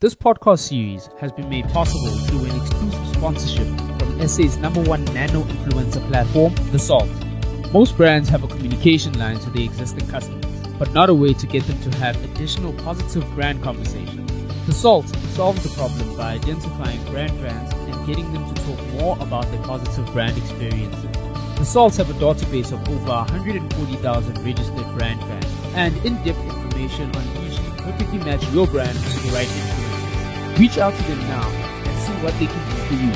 This podcast series has been made possible through an exclusive sponsorship from SA's number one nano influencer platform, The Salt. Most brands have a communication line to their existing customers, but not a way to get them to have additional positive brand conversations. The Salt solves the problem by identifying brand brands and getting them to talk more about their positive brand experiences. The Salts have a database of over 140,000 registered brand fans and in-depth information on each to perfectly match your brand to the right influencers. Reach out to them now and see what they can do for you.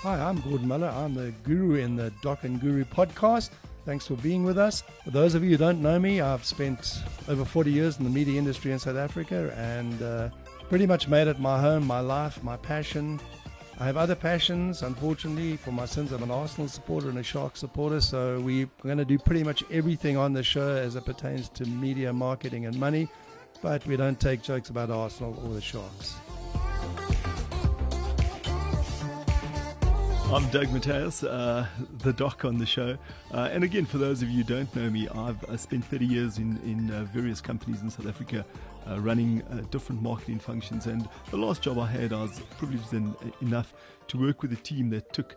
Hi, I'm Gordon Muller. I'm the guru in the Doc and Guru podcast. Thanks for being with us. For those of you who don't know me, I've spent over 40 years in the media industry in South Africa and uh, pretty much made it my home, my life, my passion. I have other passions. Unfortunately, for my sins, I'm an Arsenal supporter and a Shark supporter. So we're going to do pretty much everything on the show as it pertains to media, marketing, and money. But we don't take jokes about Arsenal or the Sharks. I'm Doug Mateus, uh, the doc on the show. Uh, and again, for those of you who don't know me, I've uh, spent 30 years in, in uh, various companies in South Africa uh, running uh, different marketing functions. And the last job I had, I was privileged en- enough to work with a team that took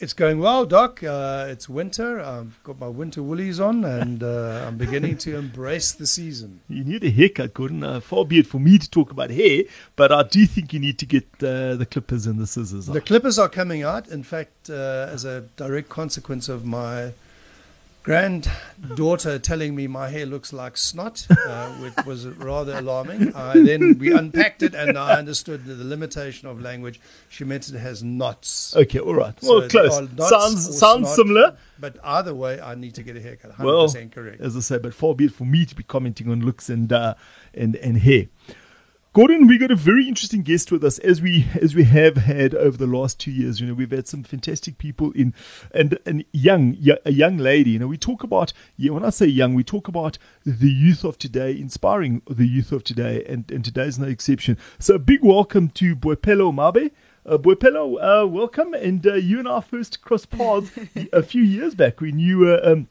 It's going well, Doc. Uh, it's winter. I've got my winter woolies on, and uh, I'm beginning to embrace the season. You need a haircut, Gordon. Uh, far be it for me to talk about hair, but I do think you need to get uh, the clippers and the scissors. On the clippers are coming out. In fact, uh, as a direct consequence of my granddaughter telling me my hair looks like snot, uh, which was rather alarming. I then we unpacked it and I understood the limitation of language. She meant it has knots. Okay, all right. So well, close. Sounds sounds snot, similar. But either way, I need to get a haircut. 100% well, correct. As I say, but far be it for me to be commenting on looks and uh, and and hair. Gordon, we got a very interesting guest with us as we as we have had over the last two years. You know, we've had some fantastic people in, and and young a young lady. You know, we talk about yeah. When I say young, we talk about the youth of today, inspiring the youth of today, and and today is no exception. So, a big welcome to Boipelo Mabe. Uh, Boipelo, uh, welcome. And uh, you and I first crossed paths a few years back when you were. Um,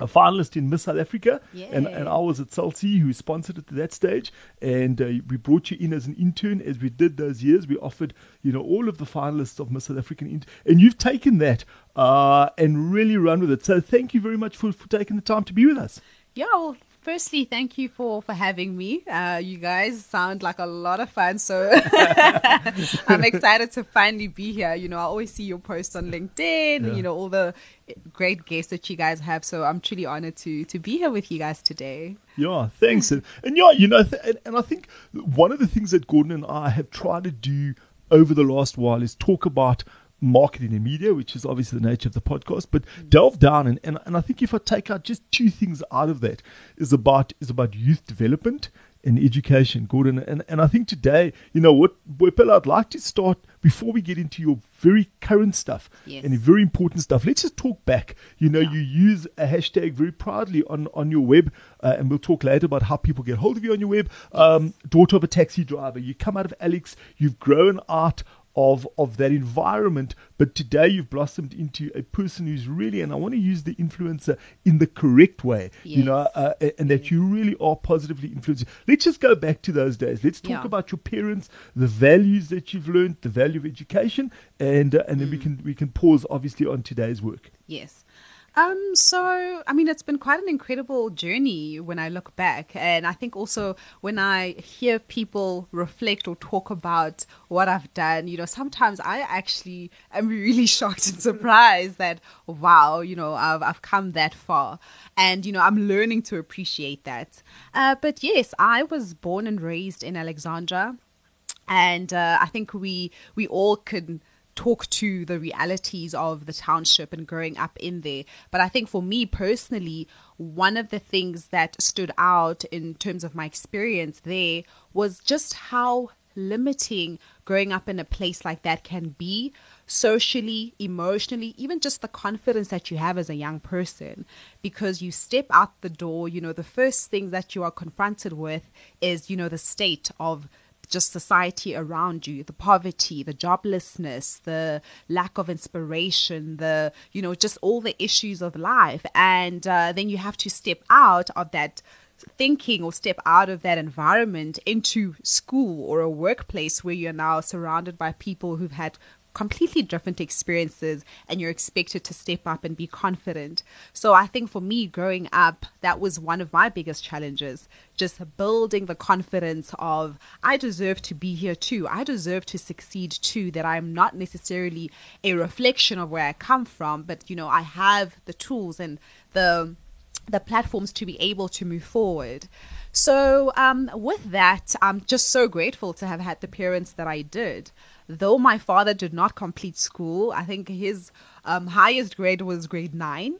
a finalist in Miss South Africa, and, and I was at Cell C who sponsored it at that stage, and uh, we brought you in as an intern as we did those years. We offered you know all of the finalists of Miss South African, int- and you've taken that uh, and really run with it. So thank you very much for, for taking the time to be with us. Yeah, well, firstly, thank you for for having me. Uh, you guys sound like a lot of fun, so I'm excited to finally be here. You know, I always see your posts on LinkedIn. Yeah. You know, all the great guests that you guys have. So I'm truly honored to to be here with you guys today. Yeah, thanks. and, and yeah, you know, th- and, and I think one of the things that Gordon and I have tried to do over the last while is talk about marketing and media, which is obviously the nature of the podcast, but delve down and, and, and I think if I take out just two things out of that is about is about youth development and education, Gordon. And and I think today, you know what, Boipelo, I'd like to start before we get into your very current stuff yes. and very important stuff. Let's just talk back. You know, yeah. you use a hashtag very proudly on, on your web, uh, and we'll talk later about how people get hold of you on your web. Yes. Um, daughter of a taxi driver. You come out of Alex, you've grown out of of that environment but today you've blossomed into a person who's really and i want to use the influencer in the correct way yes. you know uh, and that you really are positively influencing let's just go back to those days let's talk yeah. about your parents the values that you've learned the value of education and uh, and then mm. we can we can pause obviously on today's work yes Um, so I mean, it's been quite an incredible journey when I look back, and I think also when I hear people reflect or talk about what I've done, you know, sometimes I actually am really shocked and surprised that wow, you know, I've I've come that far, and you know, I'm learning to appreciate that. Uh, but yes, I was born and raised in Alexandra, and uh, I think we we all could talk to the realities of the township and growing up in there. But I think for me personally, one of the things that stood out in terms of my experience there was just how limiting growing up in a place like that can be socially, emotionally, even just the confidence that you have as a young person. Because you step out the door, you know, the first thing that you are confronted with is, you know, the state of just society around you the poverty the joblessness the lack of inspiration the you know just all the issues of life. And uh, then you have to step out of that thinking or step out of that environment into school or a workplace where you're now surrounded by people who've had completely different experiences and you're expected to step up and be confident. So I think for me growing up, that was one of my biggest challenges, just building the confidence of I deserve to be here too. I deserve to succeed too, that I'm not necessarily a reflection of where I come from, but you know, I have the tools and the the platforms to be able to move forward. So, um, with that, I'm just so grateful to have had the parents that I did though my father did not complete school, I think his um, highest grade was grade nine.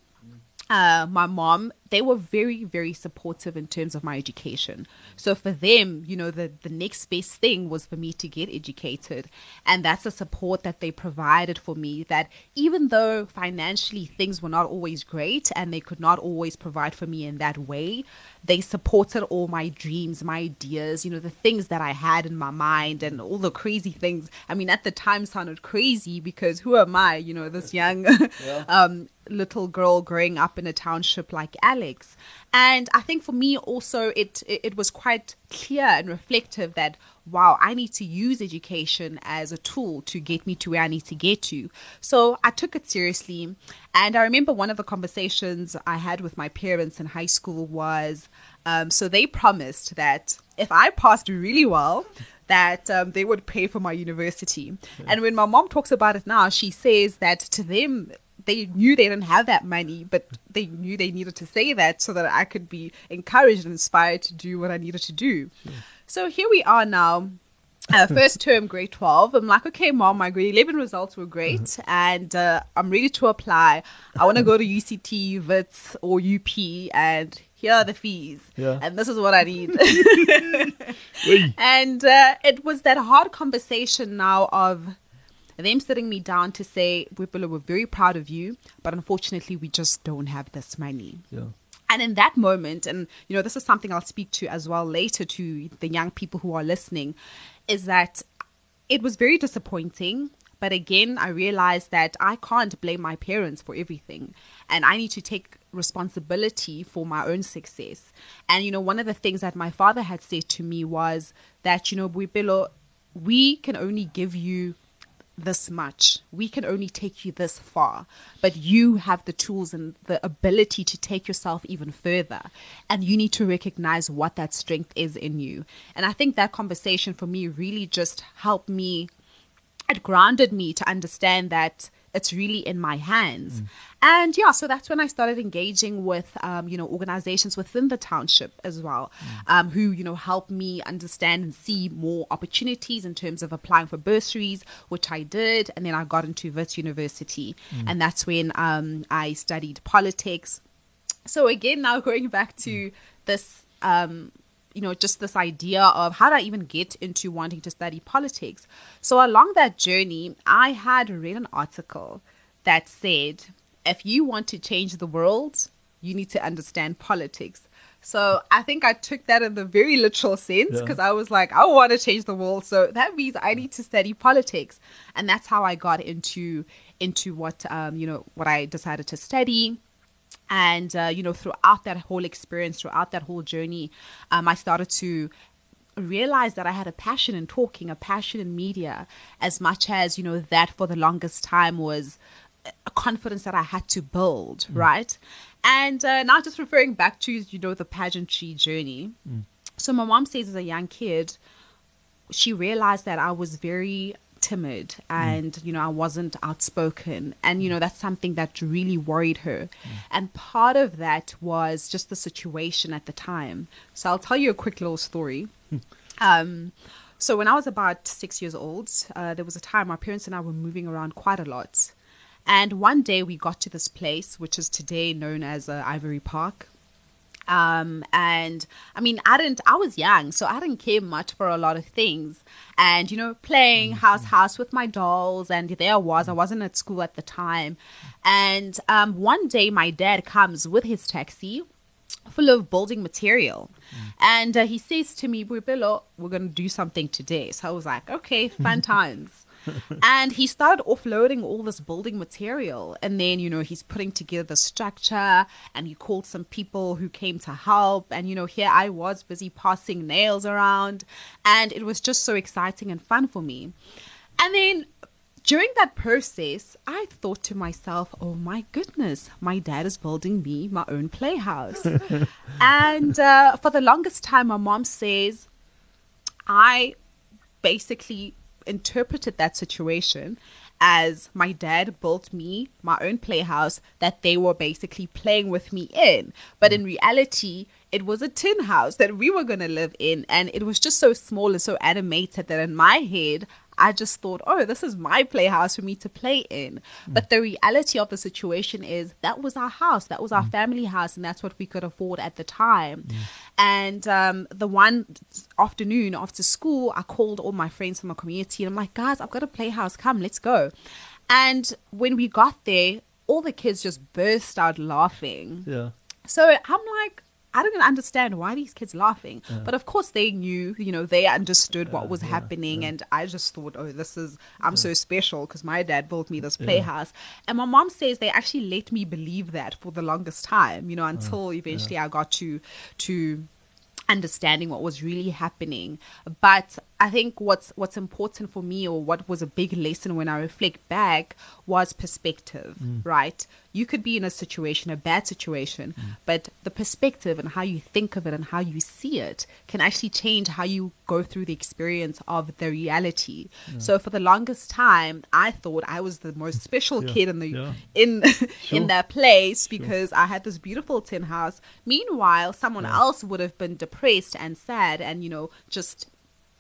Uh, my mom they were very very supportive in terms of my education. So for them you know the the next best thing was for me to get educated. And that's the support that they provided for me that even though financially things were not always great and they could not always provide for me in that way they supported all my dreams my ideas you know the things that i had in my mind and all the crazy things. I mean at the time sounded crazy because who am i you know this young yeah. um, little girl growing up in a township like Alex. And I think for me also it it was quite clear and reflective that wow, I need to use education as a tool to get me to where I need to get to. So I took it seriously. And I remember one of the conversations I had with my parents in high school was um, so they promised that if I passed really well, that um, they would pay for my university. Yeah. And when my mom talks about it now, she says that to them, they knew they didn't have that money, but they knew they needed to say that so that I could be encouraged and inspired to do what I needed to do. Sure. So here we are now. Uh, first term, grade 12. I'm like, okay, mom, my grade 11 results were great, uh-huh. and uh, I'm ready to apply. I want to go to UCT, Wits, or UP, and here are the fees. Yeah. And this is what I need. and uh, it was that hard conversation now of them sitting me down to say, Boipelo, we're very proud of you, but unfortunately, we just don't have this money. Yeah. And in that moment, and you know, this is something I'll speak to as well later to the young people who are listening, is that it was very disappointing. But again, I realized that I can't blame my parents for everything. And I need to take responsibility for my own success. And, you know, one of the things that my father had said to me was that, you know, Boipelo, we can only give you this much. We can only take you this far, but you have the tools and the ability to take yourself even further. And you need to recognize what that strength is in you. And I think that conversation for me really just helped me, it grounded me to understand that it's really in my hands. Mm. And yeah, so that's when I started engaging with, um, you know, organizations within the township as well, mm. um, who, you know, help me understand and see more opportunities in terms of applying for bursaries, which I did. And then I got into Wits University. Mm. And that's when um, I studied politics. So again, now going back to this um, you know, just this idea of how did I even get into wanting to study politics. So, along that journey, I had read an article that said, if you want to change the world, you need to understand politics. So I think I took that in the very literal sense because yeah. I was like, I want to change the world. So that means I need to study politics, and that's how I got into into what um, you know what I decided to study and uh, you know throughout that whole experience throughout that whole journey um, i started to realize that i had a passion in talking a passion in media as much as you know that for the longest time was a confidence that I had to build, right? And uh, now just referring back to you know the pageantry journey. So my mom says as a young kid, she realized that I was very timid and you know I wasn't outspoken. And you know that's something that really worried her. And part of that was just the situation at the time. So I'll tell you a quick little story. Um so when I was about 6 years old uh, there was a time my parents and I were moving around quite a lot. And one day we got to this place which is today known as uh, Ivory Park um and i mean i didn't i was young so i didn't care much for a lot of things. And you know playing house house with my dolls and there i was. I wasn't at school at the time. And um one day my dad comes with his taxi full of building material. And uh, he says to me we're going to do something today. So i was like okay fun times and he started offloading all this building material. And then you know he's putting together the structure and he called some people who came to help. And you know here i was busy passing nails around. And it was just so exciting and fun for me. And then during that process, I thought to myself, oh my goodness, my dad is building me my own playhouse. and uh, for the longest time, my mom says, I basically interpreted that situation as my dad built me my own playhouse that they were basically playing with me in. But in reality, it was a tin house that we were going to live in. And it was just so small and so animated that in my head, I just thought, oh, this is my playhouse for me to play in. But the reality of the situation is that was our house, that was our family house, and that's what we could afford at the time. And um, the one afternoon after school, I called all my friends from the community and I'm like, guys, I've got a playhouse, come, let's go. And when we got there, all the kids just burst out laughing. Yeah. So I'm like, I don't understand why these kids laughing. But of course they knew, you know, they understood what was happening. And I just thought, oh, this is, I'm so special because my dad built me this playhouse. And my mom says they actually let me believe that for the longest time, you know, oh, until eventually I got to, to, understanding what was really happening but i think what's what's important for me or what was a big lesson when i reflect back was perspective mm. right? You could be in a situation a bad situation mm. but the perspective and how you think of it and how you see it can actually change how you go through the experience of the reality. So for the longest time i thought i was the most special Yeah, kid in the yeah. in Sure. in that place because I had this beautiful tin house. Meanwhile, someone else would have been depressed and sad and you know just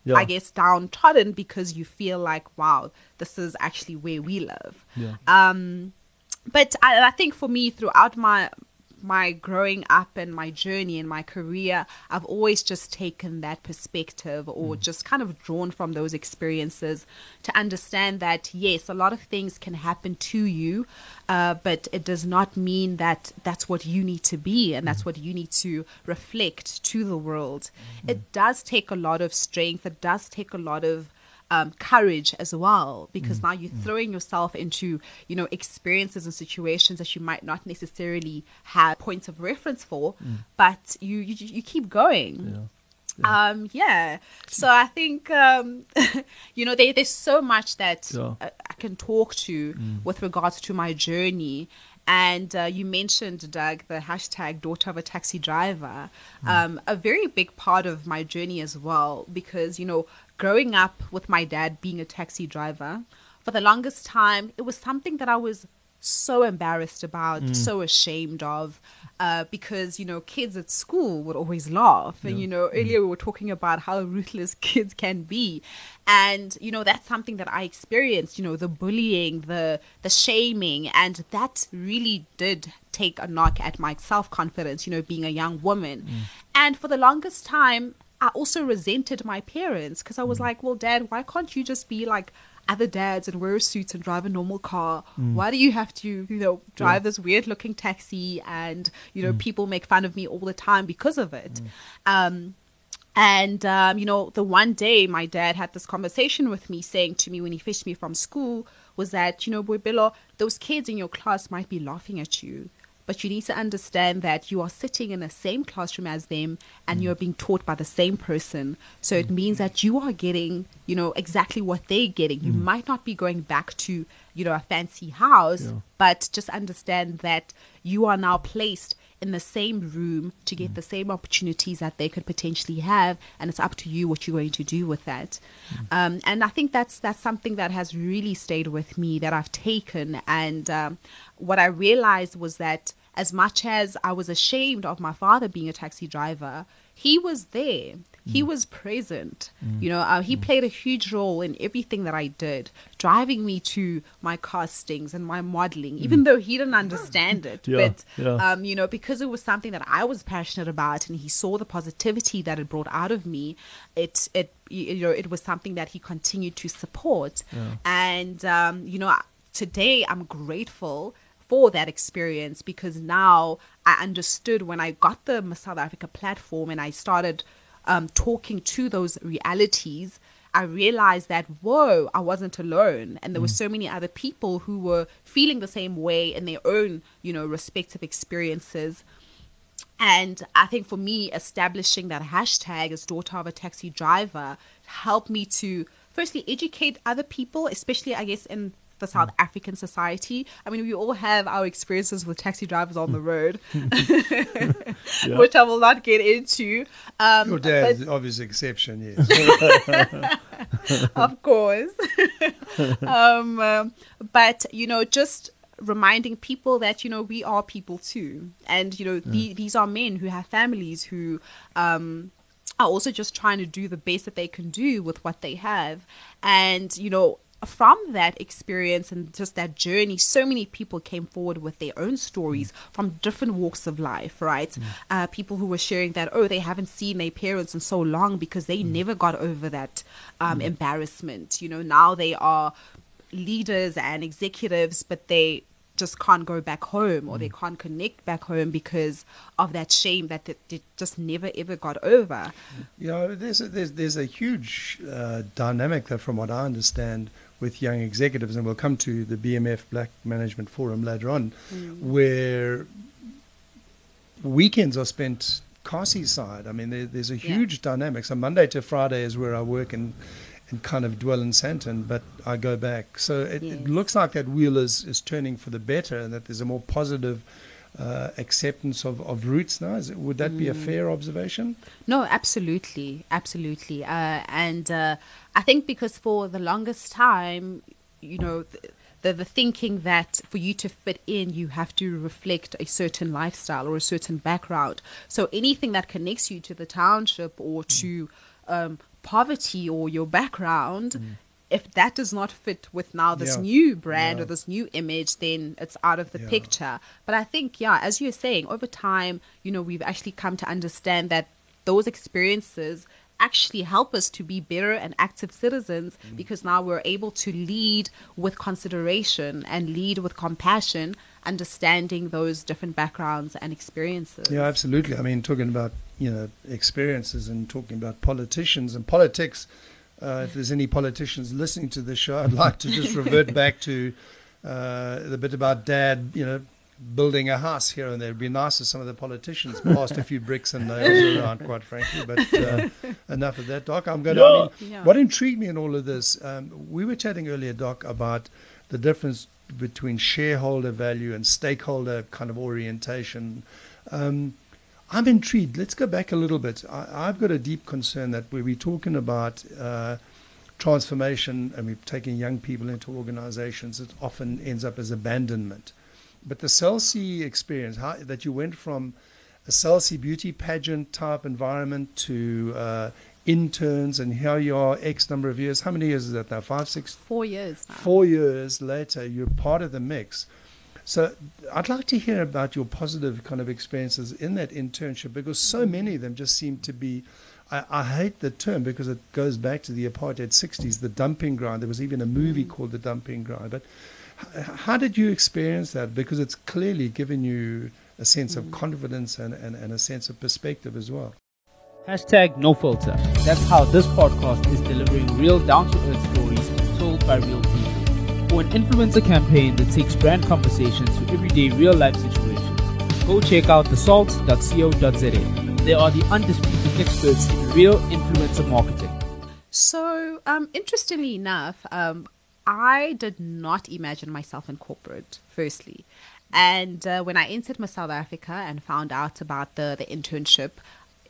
Yeah. I guess downtrodden because you feel like wow, this is actually where we live. Yeah. Um, but I, I think for me, throughout my my growing up and my journey and my career, I've always just taken that perspective or mm. just kind of drawn from those experiences to understand that yes, a lot of things can happen to you, uh, but it does not mean that that's what you need to be and that's mm. what you need to reflect to the world. Mm. It does take a lot of strength. It does take a lot of um, courage as well because now you're throwing yourself into you know experiences and situations that you might not necessarily have points of reference for but you, you you keep going. Yeah. um yeah. So i think um you know there, there's so much that Yeah. uh, i can talk to with regards to my journey. And uh, you mentioned doug the hashtag daughter of a taxi driver. Um, a very big part of my journey as well because you know growing up with my dad being a taxi driver for the longest time it was something that i was so embarrassed about, so ashamed of, uh, because you know kids at school would always laugh, and you know earlier we were talking about how ruthless kids can be, and you know that's something that I experienced. You know the bullying, the the shaming, and that really did take a knock at my self confidence. You know, being a young woman, and for the longest time. I also resented my parents because I was like, well, dad, why can't you just be like other dads and wear a suit and drive a normal car? Why do you have to, you know, drive this weird looking taxi and, you know, people make fun of me all the time because of it? Um, and, um, you know, the one day my dad had this conversation with me saying to me when he fetched me from school was that, you know, Boy Boipelo, those kids in your class might be laughing at you. But you need to understand that you are sitting in the same classroom as them and you're being taught by the same person. So it means that you are getting, you know, exactly what they're getting. You mm. might not be going back to, you know, a fancy house, but just understand that you are now placed in the same room to get the same opportunities that they could potentially have and it's up to you what you're going to do with that. Um, and i think that's that's something that has really stayed with me that i've taken. And um, what i realized was that as much as i was ashamed of my father being a taxi driver he was there he was present. You know uh, he played a huge role in everything that i did driving me to my castings and my modeling even though he didn't understand it. Yeah, but yeah. um, you know because it was something that i was passionate about and he saw the positivity that it brought out of me it it you know it was something that he continued to support. And um, you know today i'm grateful for that experience because now I understood when I got the South Africa platform and I started um, talking to those realities. I realized that whoa, I wasn't alone, and there were so many other people who were feeling the same way in their own, you know, respective experiences. And I think for me, establishing that hashtag as daughter of a taxi driver helped me to firstly educate other people, especially I guess in the South African society. I mean, we all have our experiences with taxi drivers on the road, Yeah. which I will not get into. Um, Your but- dad is obvious exception, yes. of course. um, um, but you know, just reminding people that you know we are people too, and you know the, these are men who have families who um, are also just trying to do the best that they can do with what they have, and you know. From that experience and just that journey, so many people came forward with their own stories from different walks of life, right? Uh, people who were sharing that, oh, they haven't seen their parents in so long because they never got over that um, embarrassment. You know, now they are leaders and executives, but they just can't go back home or they can't connect back home because of that shame that they, they just never ever got over. You know, there's a, there's there's a huge uh, dynamic that, from what I understand, with young executives, and we'll come to the BMF Black Management Forum later on, mm. where weekends are spent Kasi side. I mean, there, there's a Yeah. huge dynamic. So Monday to Friday is where I work and and kind of dwell in Sandton, but I go back. So it, Yes. it looks like that wheel is, is turning for the better, and that there's a more positive uh, acceptance of, of roots now. Is would that be a fair observation? No, absolutely, absolutely. Uh, and uh, I think because for the longest time, you know, the, the the thinking that for you to fit in, you have to reflect a certain lifestyle or a certain background. So anything that connects you to the township or to um, poverty or your background. If that does not fit with now this Yeah. new brand or this new image, then it's out of the Yeah. picture. But I think, yeah, as you're saying, over time, you know, we've actually come to understand that those experiences actually help us to be better and active citizens Mm. because now we're able to lead with consideration and lead with compassion, understanding those different backgrounds and experiences. Yeah, absolutely. I mean, talking about you know experiences and talking about politicians and politics. Uh, if there's any politicians listening to this show, I'd like to just revert back to uh, the bit about Dad. You know, building a house here and there. It'd be nice if some of the politicians passed a few bricks and nails around, quite frankly. But uh, enough of that, Doc. I'm going to. I mean, Yeah. what intrigued me in all of this, um, we were chatting earlier, Doc, about the difference between shareholder value and stakeholder kind of orientation. Um, I'm intrigued. Let's go back a little bit. I, I've got a deep concern that where we're talking about uh, transformation and we're taking young people into organizations, it often ends up as abandonment. But the Cell C experience, how, that you went from a Cell C beauty pageant type environment to uh, interns, and here you are X number of years. How many years is that now? Five, six, Four years now. four years later, you're part of the mix. So I'd like to hear about your positive kind of experiences in that internship because so mm-hmm. many of them just seem to be. I, I hate the term because it goes back to the apartheid 60s, the dumping ground. There was even a movie mm-hmm. called The Dumping Ground. But h- how did you experience that? Because it's clearly given you a sense of mm-hmm. confidence and, and, and a sense of perspective as well. Hashtag no filter. That's how this podcast is delivering real down to earth stories told by real people. For an influencer campaign that takes brand conversations to everyday real life situations, go check out thesalt.co.za. They are the undisputed experts in real influencer marketing. So, um, interestingly enough, um, I did not imagine myself in corporate, firstly. And uh, when I entered my South Africa and found out about the, the internship,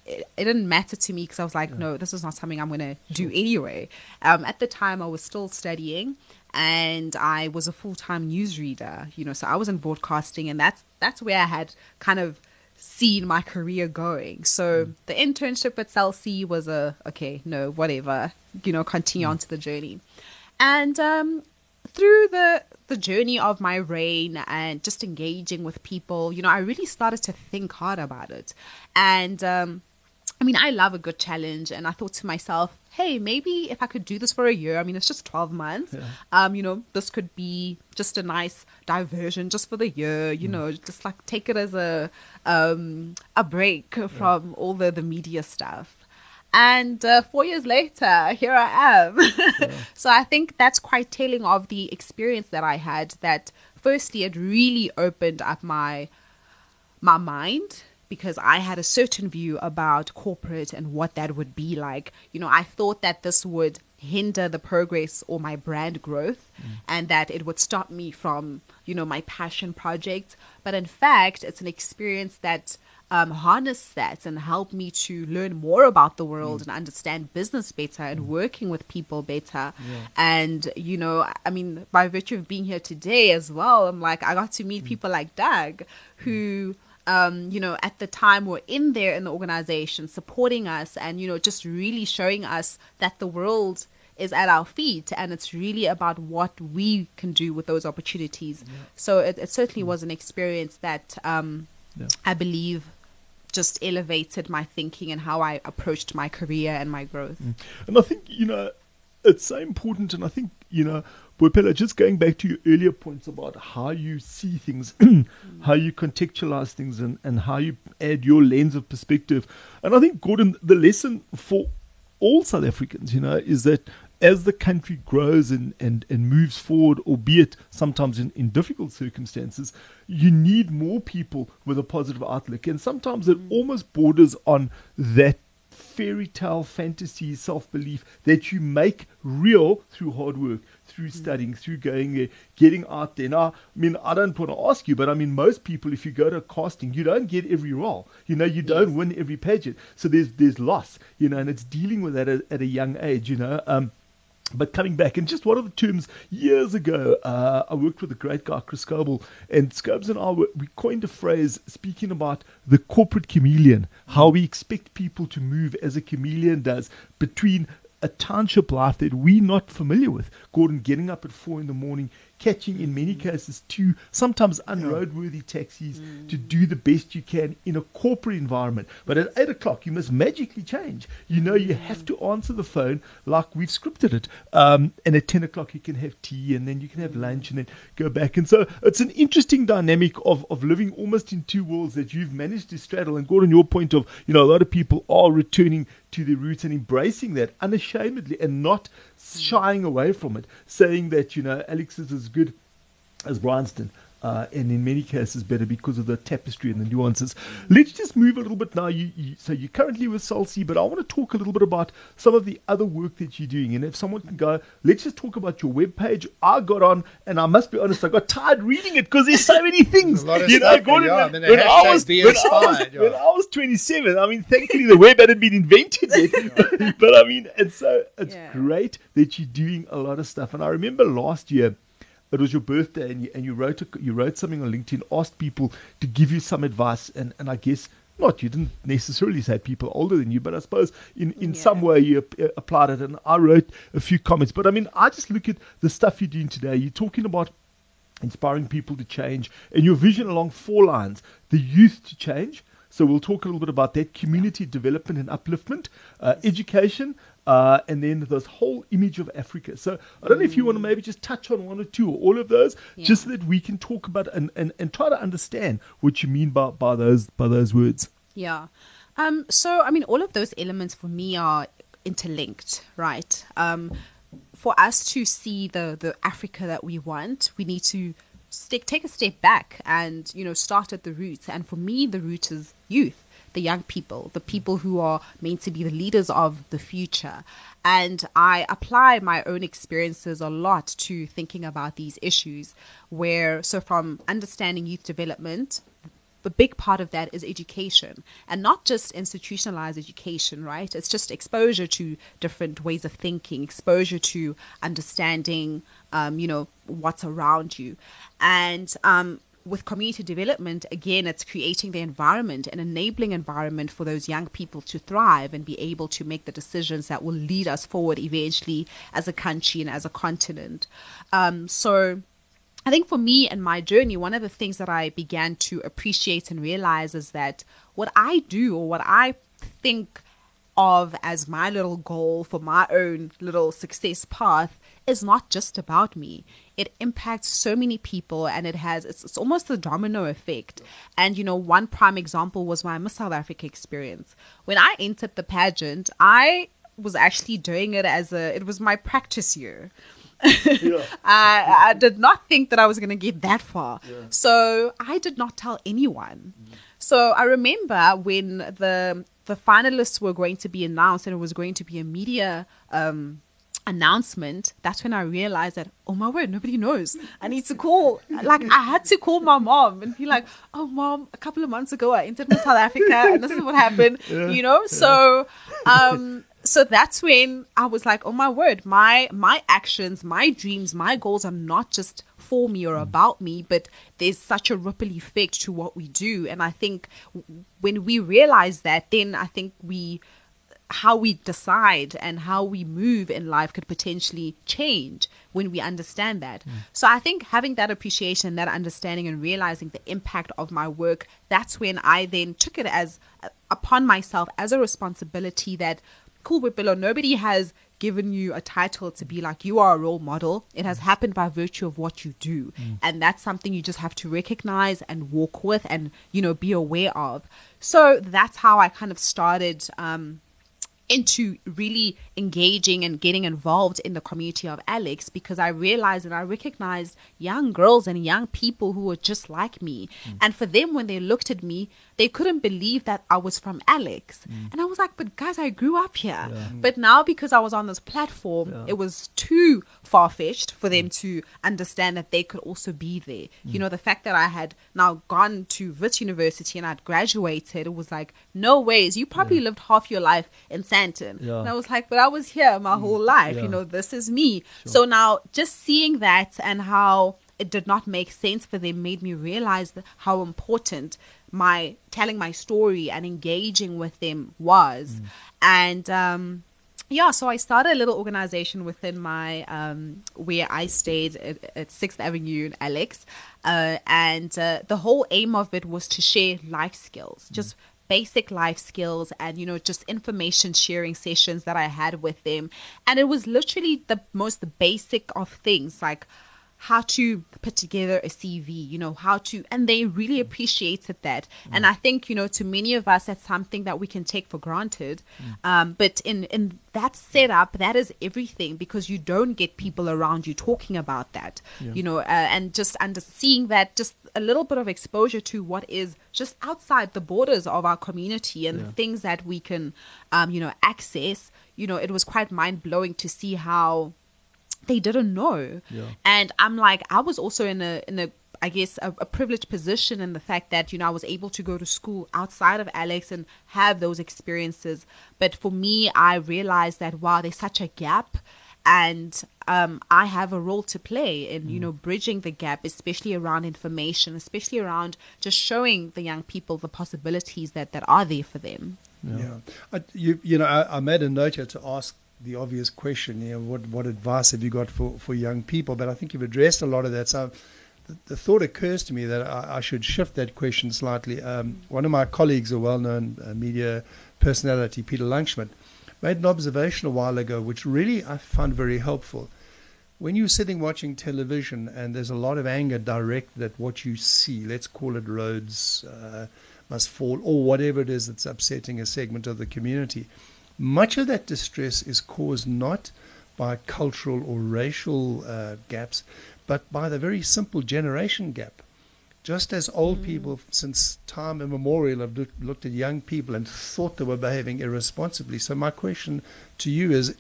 it, it didn't matter to me because I was like, no, this is not something I'm going to do anyway. Um, at the time, I was still studying and I was a full time newsreader, you know, so I was in broadcasting, and that's that's where I had kind of seen my career going. So mm. the internship at Cell C was a okay, no, whatever, you know, continue mm. on to the journey. And um, through the the journey of my reign and just engaging with people, you know, I really started to think hard about it. And um, I mean, I love a good challenge, and I thought to myself, hey, maybe if I could do this for a year, I mean, it's just 12 months. Yeah. Um, you know, this could be just a nice diversion just for the year, you mm. know, just like take it as a, um, a break from yeah. all the, the media stuff. And uh, four years later, here I am. Yeah. so I think that's quite telling of the experience that I had. That firstly, it really opened up my my mind because I had a certain view about corporate and what that would be like. You know, I thought that this would hinder the progress or my brand growth mm. and that it would stop me from, you know, my passion project. But in fact, it's an experience that um, harness that and help me to learn more about the world mm. and understand business better and mm. working with people better. Yeah. And, you know, I mean, by virtue of being here today as well, I'm like, I got to meet mm. people like Doug who um, you know, at the time were in there in the organization supporting us and, you know, just really showing us that the world is at our feet and it's really about what we can do with those opportunities. Yeah. So it, it certainly mm. was an experience that um, yeah. I believe just elevated my thinking and how I approached my career and my growth. Mm. And I think, you know, it's so important. And I think, you know, Boipelo, just going back to your earlier points about how you see things, how you contextualize things, and, and how you add your lens of perspective. And I think, Gordon, the lesson for all South Africans, you know, is that as the country grows and, and, and moves forward, albeit sometimes in, in difficult circumstances, you need more people with a positive outlook. And sometimes it mm. almost borders on that fairy tale fantasy self belief that you make real through hard work through studying, through going there, getting out there. Now, I mean, I don't want to ask you, but I mean, most people, if you go to casting, you don't get every role. You know, you don't yes. win every pageant. So there's there's loss, you know, and it's dealing with that at, at a young age, you know. Um, but coming back, and just one of the terms years ago, uh, I worked with a great guy, Chris Scoble, and Scobes and I, were, we coined a phrase speaking about the corporate chameleon, how we expect people to move as a chameleon does between a township life that we're not familiar with. Gordon getting up at four in the morning, catching in many cases two, sometimes unroadworthy taxis mm. to do the best you can in a corporate environment. But at eight o'clock, you must magically change. You know, you have to answer the phone like we've scripted it. Um, and at 10 o'clock, you can have tea and then you can have lunch and then go back. And so it's an interesting dynamic of, of living almost in two worlds that you've managed to straddle. And Gordon, your point of, you know, a lot of people are returning to their roots and embracing that unashamedly and not shying away from it, saying that, you know, Alex is as good as Bryanston uh, and in many cases better because of the tapestry and the nuances. Let's just move a little bit now. You, you, so you're currently with Cell C, but I want to talk a little bit about some of the other work that you're doing. And if someone can go, let's just talk about your webpage. I got on, and I must be honest, I got tired reading it because there's so many things. you know, Gordon, yeah, when, when, I was, when, I was, yeah. when I was 27, I mean, thankfully the web hadn't been invented yet. but I mean, and so it's yeah. great that you're doing a lot of stuff. And I remember last year it was your birthday and you, and you wrote a, you wrote something on LinkedIn, asked people to give you some advice, and, and I guess not you didn't necessarily say people older than you, but I suppose in, in yeah. some way you uh, applied it, and I wrote a few comments. But I mean, I just look at the stuff you're doing today. You're talking about inspiring people to change, and your vision along four lines: the youth to change. So we'll talk a little bit about that community development and upliftment, uh, education, uh, and then this whole image of Africa. So I don't know if you want to maybe just touch on one or two or all of those, yeah. just so that we can talk about and, and, and try to understand what you mean by, by those by those words. Yeah. Um, so I mean all of those elements for me are interlinked, right? Um, for us to see the the Africa that we want, we need to stick, take a step back and you know start at the roots. And for me, the root is youth the young people, the people who are meant to be the leaders of the future. And I apply my own experiences a lot to thinking about these issues, where, so from understanding youth development, a big part of that is education and not just institutionalized education, right? It's just exposure to different ways of thinking, exposure to understanding, um, you know, what's around you. And um, with community development, again, it's creating the environment, an enabling environment for those young people to thrive and be able to make the decisions that will lead us forward eventually as a country and as a continent. Um, so, I think for me and my journey, one of the things that I began to appreciate and realize is that what I do or what I think of as my little goal for my own little success path is not just about me. It impacts so many people and it has, it's, it's almost a domino effect. And, you know, one prime example was my Miss South Africa experience. When I entered the pageant, I was actually doing it as a, it was my practice year. yeah. I, I did not think that I was going to get that far. Yeah. So I did not tell anyone. Mm. So I remember when the the finalists were going to be announced and it was going to be a media um, announcement, that's when I realized that, oh my word, nobody knows. I need to call. Like, I had to call my mom and be like, oh, mom, a couple of months ago I entered South Africa and this is what happened, yeah, you know? Yeah. So, um, so that's when I was like, oh my word, my my actions, my dreams, my goals are not just for me or mm. about me, but there's such a ripple effect to what we do. And I think when we realize that, then I think we how we decide and how we move in life could potentially change when we understand that. Mm. So I think having that appreciation, that understanding, and realizing the impact of my work, that's when I then took it as uh, upon myself as a responsibility that Boipelo nobody has given you a title to be like you are a role model it has happened by virtue of what you do mm. and that's something you just have to recognize and walk with and you know be aware of so that's how i kind of started um, into really engaging and getting involved in the community of Alex because I realized and I recognized young girls and young people who were just like me. Mm. And for them, when they looked at me, they couldn't believe that I was from Alex. Mm. And I was like, but guys, I grew up here. Yeah. But now because I was on this platform, yeah. it was too far fetched for them mm. to understand that they could also be there. You mm. know, the fact that I had now gone to Wits University and I'd graduated, it was like, no ways. You probably lived half your life in Sandton. And I was like, but I was here my mm. whole life. You know, this is me. Sure. So now just seeing that and how it did not make sense for them made me realize how important my telling my story and engaging with them was. Mm. And um, yeah, so I started a little organization within my um, where I stayed at, at Sixth Avenue in Alex, uh, and uh, the whole aim of it was to share life skills, mm. just basic life skills and you know just information sharing sessions that I had with them and it was literally the most basic of things like how to put together a CV, you know, how to, and they really appreciated that. Mm. And I think, you know, to many of us, that's something that we can take for granted. Mm. Um, but in, in that setup, that is everything because you don't get people around you talking about that, yeah. you know, uh, and just under seeing that, just a little bit of exposure to what is just outside the borders of our community and yeah. things that we can, um, you know, access. You know, it was quite mind blowing to see how they didn't know. Yeah. And I'm like, I was also in a in a I guess a, a, privileged position in the fact that you know I was able to go to school outside of Alex and have those experiences. But for me, I realized that wow, there's such a gap, and um, I have a role to play in you mm. know bridging the gap, especially around information, especially around just showing the young people the possibilities that that are there for them. Yeah, yeah. I, you you know I, I made a note here to ask the obvious question, you know, what, what advice have you got for, for young people? But I think you've addressed a lot of that. So the, the thought occurs to me that I, I should shift that question slightly. Um, one of my colleagues, a well known uh, media personality, Peter Langschmidt, made an observation a while ago, which really I found very helpful. When you're sitting watching television and there's a lot of anger directed at what you see, let's call it Rhodes uh, must fall, or whatever it is that's upsetting a segment of the community much of that distress is caused not by cultural or racial uh, gaps, but by the very simple generation gap. Just as old mm. people, since time immemorial, have look, looked at young people and thought they were behaving irresponsibly. So, my question to you is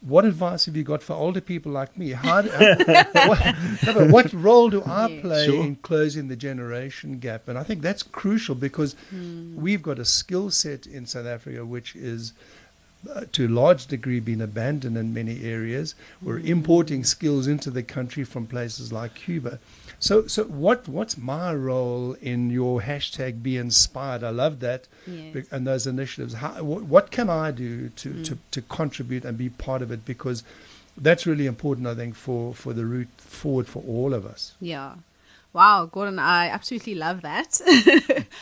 what advice have you got for older people like me? How do, what, what, role do I yeah, play sure. in closing the generation gap? And I think that's crucial because mm. we've got a skill set in South Africa which is uh, to a large degree been abandoned in many areas. We're mm. importing skills into the country from places like Cuba. So, so what what's my role in your hashtag Be Inspired? I love that yes. and those initiatives. How, what, what, can I do to, mm. to, to contribute and be part of it? Because that's really important, I think, for, for the route forward for all of us. Yeah. Wow, Gordon, I absolutely love that,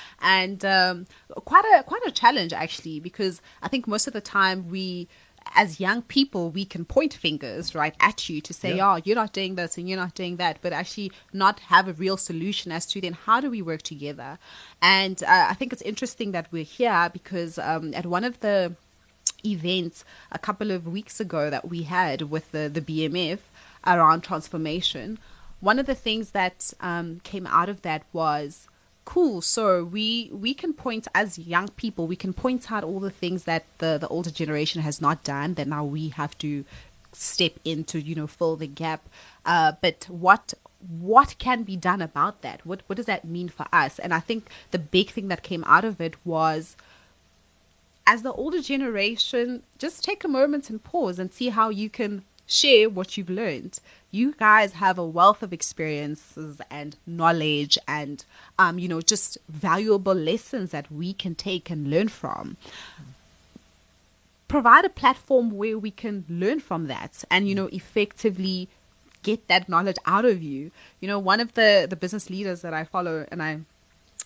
and um, quite a quite a challenge actually because I think most of the time we as young people, we can point fingers right at you to say, yeah. "Oh, you're not doing this and you're not doing that," but actually not have a real solution as to then how do we work together. And uh, I think it's interesting that we're here because um, at one of the events a couple of weeks ago that we had with the the BMF around transformation, one of the things that um, came out of that was cool. So we we can point as young people we can point out all the things that the the older generation has not done that now we have to step in to you know fill the gap. Uh, but what what can be done about that? What what does that mean for us? And i think the big thing that came out of it was as the older generation just take a moment and pause and see how you can share what you've learned. You guys have a wealth of experiences and knowledge and, um, you know, just valuable lessons that we can take and learn from. Provide a platform where we can learn from that and, you know, effectively get that knowledge out of you. You know, one of the, the business leaders that I follow and I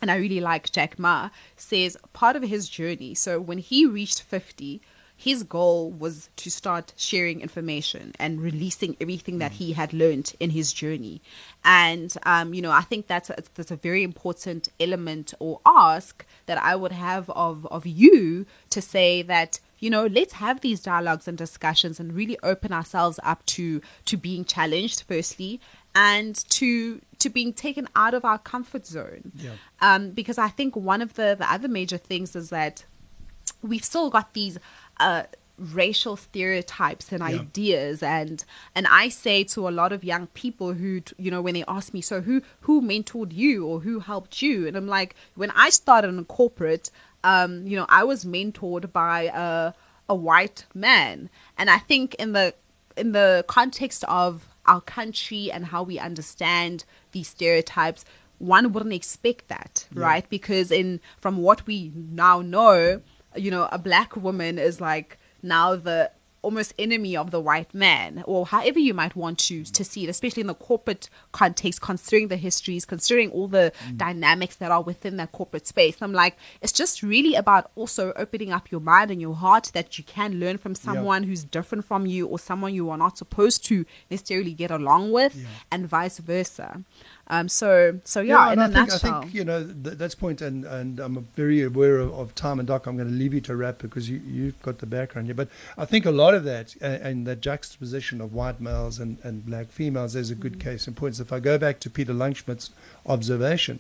and I really like Jack Ma says part of his journey. So when he reached 50, his goal was to start sharing information and releasing everything that he had learned in his journey. And, um, you know, I think that's a, that's a very important element or ask that I would have of, of you to say that, you know, let's have these dialogues and discussions and really open ourselves up to, to being challenged, firstly, and to to being taken out of our comfort zone. Yeah. Um, because I think one of the, the other major things is that we've still got these uh, racial stereotypes and yeah. ideas and and I say to a lot of young people who you know when they ask me so who who mentored you or who helped you and I'm like when I started in corporate um you know I was mentored by a a white man and I think in the in the context of our country and how we understand these stereotypes one wouldn't expect that yeah. right because in from what we now know you know, a black woman is like now the almost enemy of the white man or however you might want to to see it especially in the corporate context considering the histories considering all the mm. dynamics that are within that corporate space i'm like it's just really about also opening up your mind and your heart that you can learn from someone yeah. who's different from you or someone you are not supposed to necessarily get along with yeah. and vice versa um, so, so yeah, yeah in a I think. I think, you know, th- that's point, and, and I'm very aware of, of time and Doc. I'm going to leave you to wrap because you, you've got the background here. But I think a lot of that, uh, and that juxtaposition of white males and, and black females, is a good mm-hmm. case in point. So if I go back to Peter Langschmidt's observation,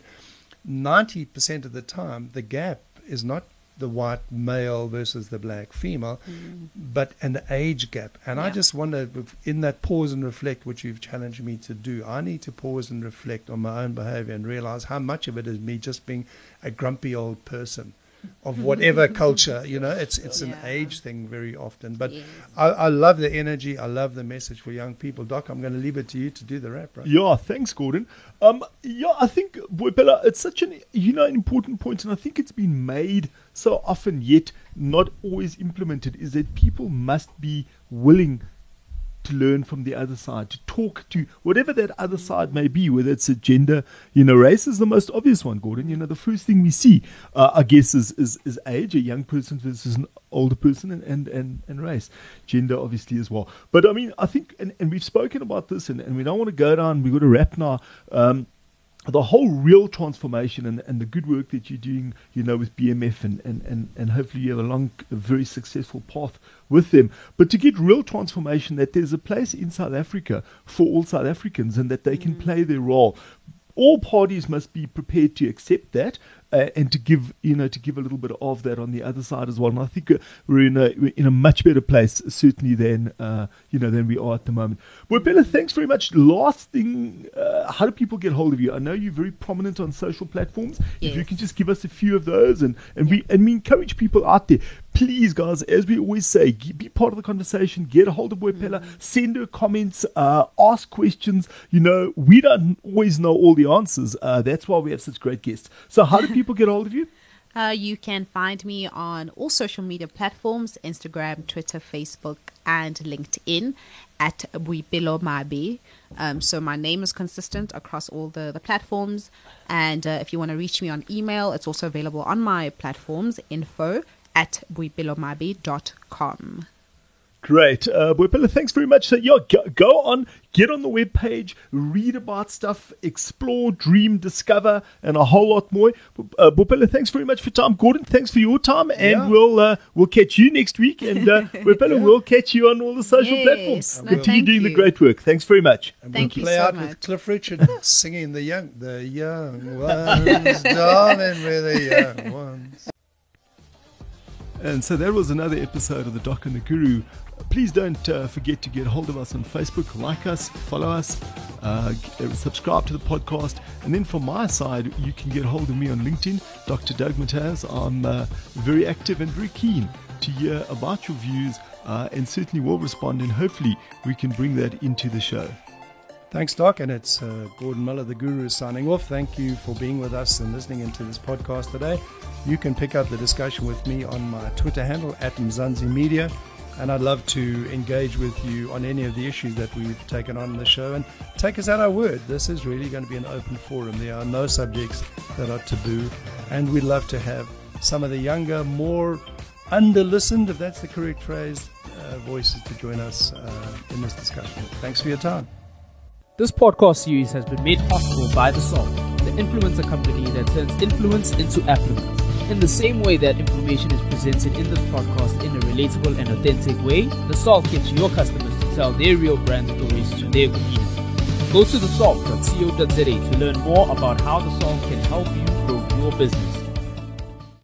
90% of the time, the gap is not the white male versus the black female, mm. but an age gap. And yeah. I just wonder, in that pause and reflect, which you've challenged me to do, I need to pause and reflect on my own behavior and realize how much of it is me just being a grumpy old person of whatever culture. You know, it's it's an age thing very often. But yes. I, I, love the energy. I love the message for young people. Doc, I'm going to leave it to you to do the wrap. Right? Yeah, thanks, Gordon. Um, yeah, I think Bella, it's such an you know an important point, and I think it's been made so often yet not always implemented. Is that people must be willing to learn from the other side, to talk to whatever that other side may be, whether it's a gender, you know, race is the most obvious one, Gordon. You know, the first thing we see, uh, I guess, is, is, is age, a young person versus an older person, and, and, and, and race. Gender, obviously, as well. But I mean, I think, and, and we've spoken about this, and, and we don't want to go down, we've got to wrap now. Um, the whole real transformation and, and the good work that you're doing, you know, with BMF and, and, and, and hopefully you have a long, a very successful path with them. But to get real transformation, that there's a place in South Africa for all South Africans and that they can mm. play their role. All parties must be prepared to accept that uh, and to give you know to give a little bit of that on the other side as well. And I think uh, we're in a we're in a much better place certainly than uh, you know than we are at the moment. Well, Bella, thanks very much. Last thing, uh, how do people get hold of you? I know you're very prominent on social platforms. Yes. If you can just give us a few of those, and and yeah. we and we encourage people out there please, guys, as we always say, be part of the conversation. Get a hold of Boipelo, mm-hmm. send her comments, uh, ask questions. You know, we don't always know all the answers. Uh, that's why we have such great guests. So, how do people get a hold of you? Uh, you can find me on all social media platforms Instagram, Twitter, Facebook, and LinkedIn at Boipelo Mabe. Um, so my name is consistent across all the, the platforms. And uh, if you want to reach me on email, it's also available on my platforms info at boipelomabe.com. Great. Uh, Boipelo, thanks very much. So, yeah, go, go, on, get on the web page, read about stuff, explore, dream, discover, and a whole lot more. Uh, Boipelo, thanks very much for time. Gordon, thanks for your time, and yeah. we'll uh, we'll catch you next week. And uh, Boipelo, yeah. we'll catch you on all the social yes. platforms. No, Continue doing you. the great work. Thanks very much. And thank we'll you play so out much. with Cliff Richard singing the young, the young ones, darling, we're the young ones. And so that was another episode of The Doc and the Guru. Please don't uh, forget to get hold of us on Facebook, like us, follow us, uh, subscribe to the podcast. And then from my side, you can get hold of me on LinkedIn, Dr. Doug Mataz. I'm uh, very active and very keen to hear about your views uh, and certainly will respond. And hopefully, we can bring that into the show. Thanks, Doc. And it's uh, Gordon Miller, the Guru, signing off. Thank you for being with us and listening into this podcast today. You can pick up the discussion with me on my Twitter handle, at Mzansi Media. And I'd love to engage with you on any of the issues that we've taken on in the show and take us at our word. This is really going to be an open forum. There are no subjects that are taboo. And we'd love to have some of the younger, more under listened, if that's the correct phrase, uh, voices to join us uh, in this discussion. Thanks for your time. This podcast series has been made possible by The Salt, the influencer company that turns influence into affluence. In the same way that information is presented in this podcast in a relatable and authentic way, The Salt gets your customers to tell their real brand stories to their community. Go to thesalt.co.za to learn more about how The Salt can help you grow your business.